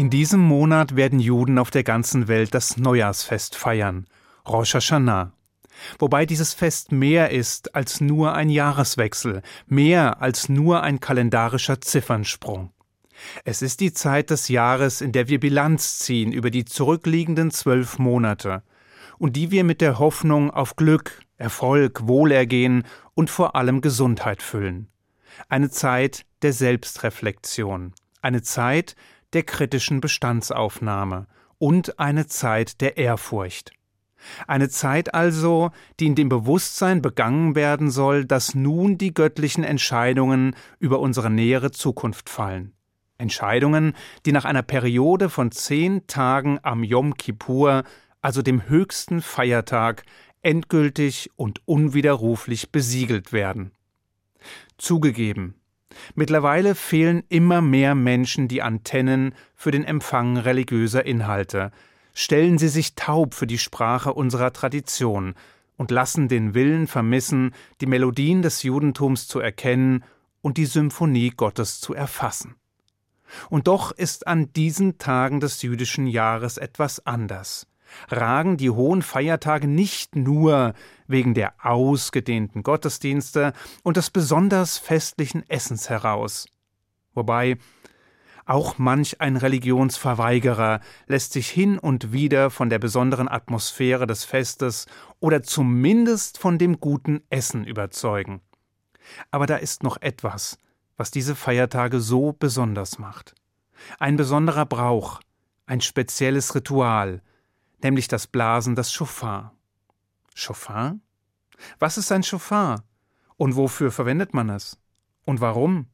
In diesem Monat werden Juden auf der ganzen Welt das Neujahrsfest feiern, Rosh Hashanah. Wobei dieses Fest mehr ist als nur ein Jahreswechsel, mehr als nur ein kalendarischer Ziffernsprung. Es ist die Zeit des Jahres, in der wir Bilanz ziehen über die zurückliegenden zwölf Monate und die wir mit der Hoffnung auf Glück, Erfolg, Wohlergehen und vor allem Gesundheit füllen. Eine Zeit der Selbstreflexion, eine Zeit, der kritischen Bestandsaufnahme und eine Zeit der Ehrfurcht. Eine Zeit also, die in dem Bewusstsein begangen werden soll, dass nun die göttlichen Entscheidungen über unsere nähere Zukunft fallen. Entscheidungen, die nach einer Periode von zehn Tagen am Yom Kippur, also dem höchsten Feiertag, endgültig und unwiderruflich besiegelt werden. Zugegeben, Mittlerweile fehlen immer mehr Menschen die Antennen für den Empfang religiöser Inhalte, stellen sie sich taub für die Sprache unserer Tradition und lassen den Willen vermissen, die Melodien des Judentums zu erkennen und die Symphonie Gottes zu erfassen. Und doch ist an diesen Tagen des jüdischen Jahres etwas anders ragen die hohen Feiertage nicht nur wegen der ausgedehnten Gottesdienste und des besonders festlichen Essens heraus. Wobei auch manch ein Religionsverweigerer lässt sich hin und wieder von der besonderen Atmosphäre des Festes oder zumindest von dem guten Essen überzeugen. Aber da ist noch etwas, was diese Feiertage so besonders macht. Ein besonderer Brauch, ein spezielles Ritual, nämlich das Blasen des Schofar. Schofar? Was ist ein Schofar? Und wofür verwendet man es? Und warum?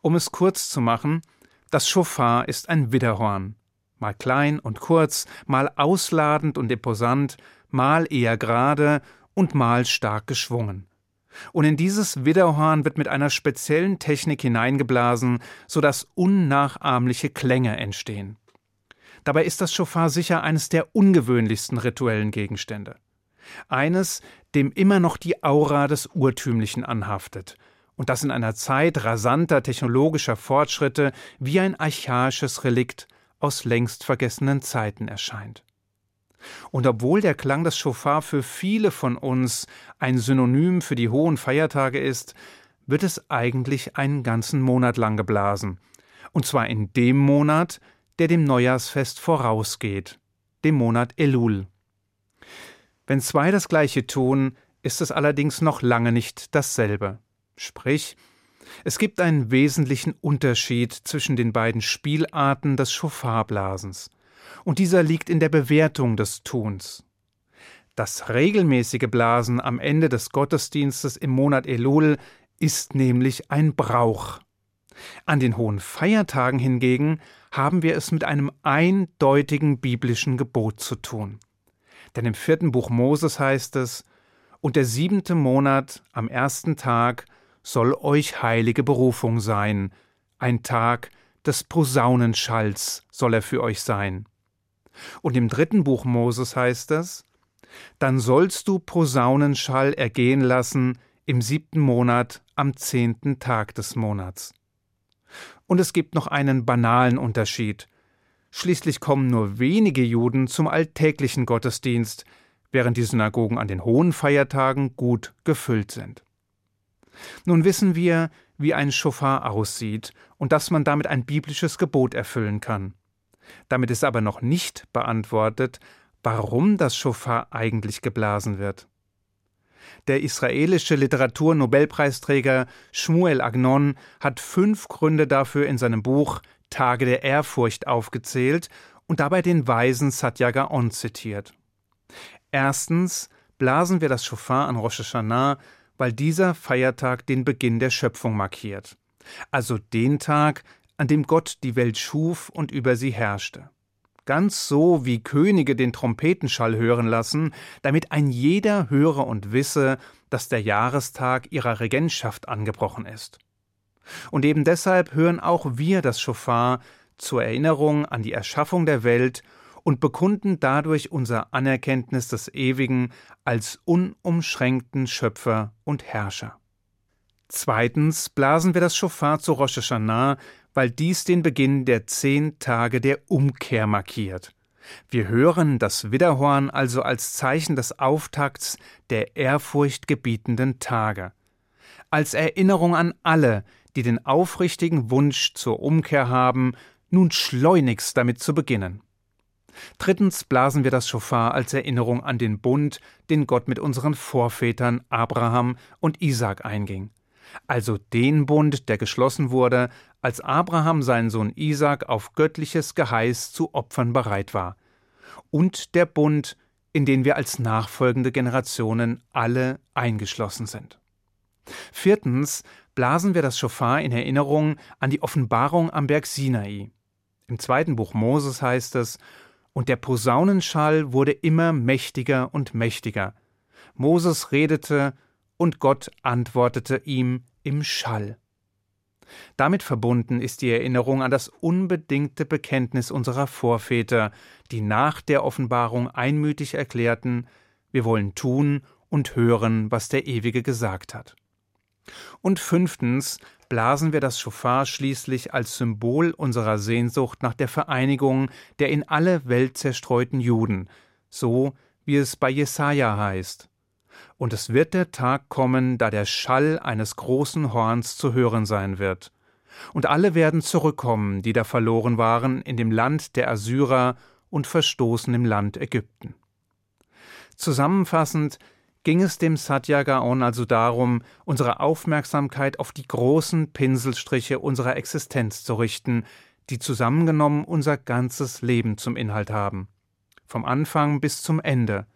Um es kurz zu machen, das Schofar ist ein Widderhorn, mal klein und kurz, mal ausladend und imposant, mal eher gerade und mal stark geschwungen. Und in dieses Widderhorn wird mit einer speziellen Technik hineingeblasen, so dass unnachahmliche Klänge entstehen. Dabei ist das Schofar sicher eines der ungewöhnlichsten rituellen Gegenstände. Eines, dem immer noch die Aura des Urtümlichen anhaftet und das in einer Zeit rasanter technologischer Fortschritte wie ein archaisches Relikt aus längst vergessenen Zeiten erscheint. Und obwohl der Klang des Schofar für viele von uns ein Synonym für die hohen Feiertage ist, wird es eigentlich einen ganzen Monat lang geblasen. Und zwar in dem Monat, der dem Neujahrsfest vorausgeht, dem Monat Elul. Wenn zwei das gleiche tun, ist es allerdings noch lange nicht dasselbe. Sprich, es gibt einen wesentlichen Unterschied zwischen den beiden Spielarten des Schofarblasens, und dieser liegt in der Bewertung des Tuns. Das regelmäßige Blasen am Ende des Gottesdienstes im Monat Elul ist nämlich ein Brauch. An den hohen Feiertagen hingegen haben wir es mit einem eindeutigen biblischen Gebot zu tun. Denn im vierten Buch Moses heißt es, und der siebente Monat am ersten Tag soll euch heilige Berufung sein, ein Tag des Posaunenschalls soll er für euch sein. Und im dritten Buch Moses heißt es, dann sollst du Posaunenschall ergehen lassen im siebten Monat am zehnten Tag des Monats. Und es gibt noch einen banalen Unterschied. Schließlich kommen nur wenige Juden zum alltäglichen Gottesdienst, während die Synagogen an den hohen Feiertagen gut gefüllt sind. Nun wissen wir, wie ein Schofar aussieht und dass man damit ein biblisches Gebot erfüllen kann. Damit ist aber noch nicht beantwortet, warum das Schofar eigentlich geblasen wird. Der israelische Literaturnobelpreisträger Shmuel Agnon hat fünf Gründe dafür in seinem Buch Tage der Ehrfurcht aufgezählt und dabei den weisen Satya Gaon zitiert. Erstens blasen wir das Shofar an Rosh Hashanah, weil dieser Feiertag den Beginn der Schöpfung markiert, also den Tag, an dem Gott die Welt schuf und über sie herrschte ganz so wie Könige den Trompetenschall hören lassen, damit ein jeder höre und wisse, dass der Jahrestag ihrer Regentschaft angebrochen ist. Und eben deshalb hören auch wir das Schofar zur Erinnerung an die Erschaffung der Welt und bekunden dadurch unser Anerkenntnis des Ewigen als unumschränkten Schöpfer und Herrscher. Zweitens blasen wir das Schofar zu Rosh Hashanah, weil dies den Beginn der zehn Tage der Umkehr markiert. Wir hören das Widderhorn also als Zeichen des Auftakts der ehrfurchtgebietenden Tage. Als Erinnerung an alle, die den aufrichtigen Wunsch zur Umkehr haben, nun schleunigst damit zu beginnen. Drittens blasen wir das Schofar als Erinnerung an den Bund, den Gott mit unseren Vorvätern Abraham und Isaac einging. Also den Bund, der geschlossen wurde, als Abraham seinen Sohn Isaac auf göttliches Geheiß zu opfern bereit war. Und der Bund, in den wir als nachfolgende Generationen alle eingeschlossen sind. Viertens blasen wir das Schofar in Erinnerung an die Offenbarung am Berg Sinai. Im zweiten Buch Moses heißt es, und der Posaunenschall wurde immer mächtiger und mächtiger. Moses redete, und Gott antwortete ihm im Schall. Damit verbunden ist die Erinnerung an das unbedingte Bekenntnis unserer Vorväter, die nach der Offenbarung einmütig erklärten, wir wollen tun und hören, was der Ewige gesagt hat. Und fünftens blasen wir das Schofar schließlich als Symbol unserer Sehnsucht nach der Vereinigung der in alle Welt zerstreuten Juden, so wie es bei Jesaja heißt. Und es wird der Tag kommen, da der Schall eines großen Horns zu hören sein wird. Und alle werden zurückkommen, die da verloren waren in dem Land der Assyrer und verstoßen im Land Ägypten. Zusammenfassend ging es dem Satya Gaon also darum, unsere Aufmerksamkeit auf die großen Pinselstriche unserer Existenz zu richten, die zusammengenommen unser ganzes Leben zum Inhalt haben. Vom Anfang bis zum Ende,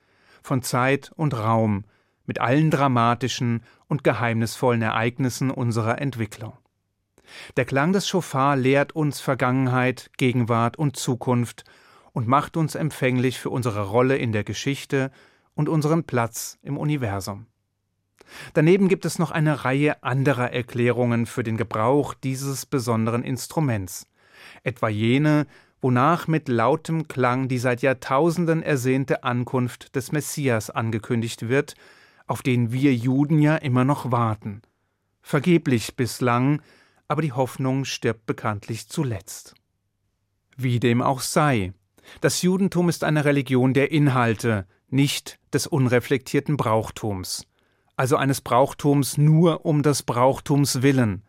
von Zeit und Raum, mit allen dramatischen und geheimnisvollen Ereignissen unserer Entwicklung. Der Klang des Schofar lehrt uns Vergangenheit, Gegenwart und Zukunft und macht uns empfänglich für unsere Rolle in der Geschichte und unseren Platz im Universum. Daneben gibt es noch eine Reihe anderer Erklärungen für den Gebrauch dieses besonderen Instruments, etwa jene, wonach mit lautem Klang die seit Jahrtausenden ersehnte Ankunft des Messias angekündigt wird, auf den wir Juden ja immer noch warten. Vergeblich bislang, aber die Hoffnung stirbt bekanntlich zuletzt. Wie dem auch sei, das Judentum ist eine Religion der Inhalte, nicht des unreflektierten Brauchtums, also eines Brauchtums nur um des Brauchtums willen.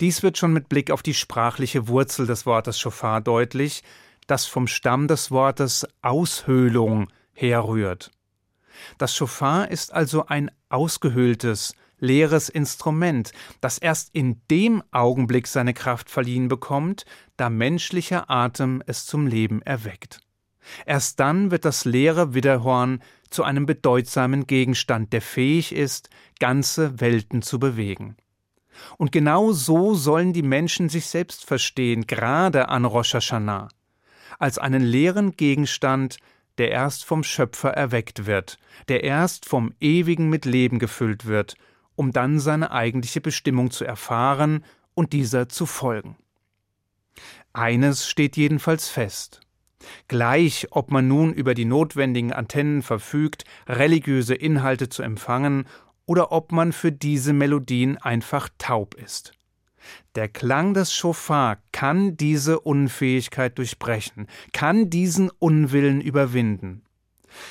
Dies wird schon mit Blick auf die sprachliche Wurzel des Wortes Schofar deutlich, das vom Stamm des Wortes Aushöhlung herrührt. Das Schofar ist also ein ausgehöhltes, leeres Instrument, das erst in dem Augenblick seine Kraft verliehen bekommt, da menschlicher Atem es zum Leben erweckt. Erst dann wird das leere Widderhorn zu einem bedeutsamen Gegenstand, der fähig ist, ganze Welten zu bewegen. Und genau so sollen die Menschen sich selbst verstehen, gerade an Rosh Hashanah, als einen leeren Gegenstand, der erst vom Schöpfer erweckt wird, der erst vom Ewigen mit Leben gefüllt wird, um dann seine eigentliche Bestimmung zu erfahren und dieser zu folgen. Eines steht jedenfalls fest. Gleich, ob man nun über die notwendigen Antennen verfügt, religiöse Inhalte zu empfangen, oder ob man für diese Melodien einfach taub ist. Der Klang des Schofar kann diese Unfähigkeit durchbrechen, kann diesen Unwillen überwinden.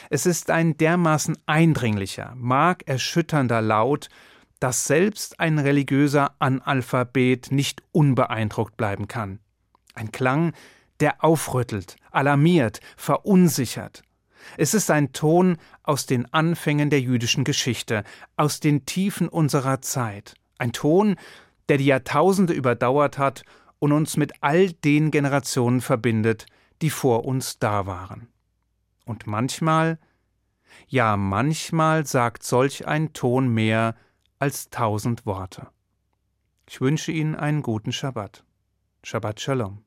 Es ist ein dermaßen eindringlicher, markerschütternder Laut, dass selbst ein religiöser Analphabet nicht unbeeindruckt bleiben kann. Ein Klang, der aufrüttelt, alarmiert, verunsichert. Es ist ein Ton aus den Anfängen der jüdischen Geschichte, aus den Tiefen unserer Zeit, ein Ton, der die Jahrtausende überdauert hat und uns mit all den Generationen verbindet, die vor uns da waren. Und manchmal, ja manchmal sagt solch ein Ton mehr als tausend Worte. Ich wünsche Ihnen einen guten Schabbat. Shabbat Shalom.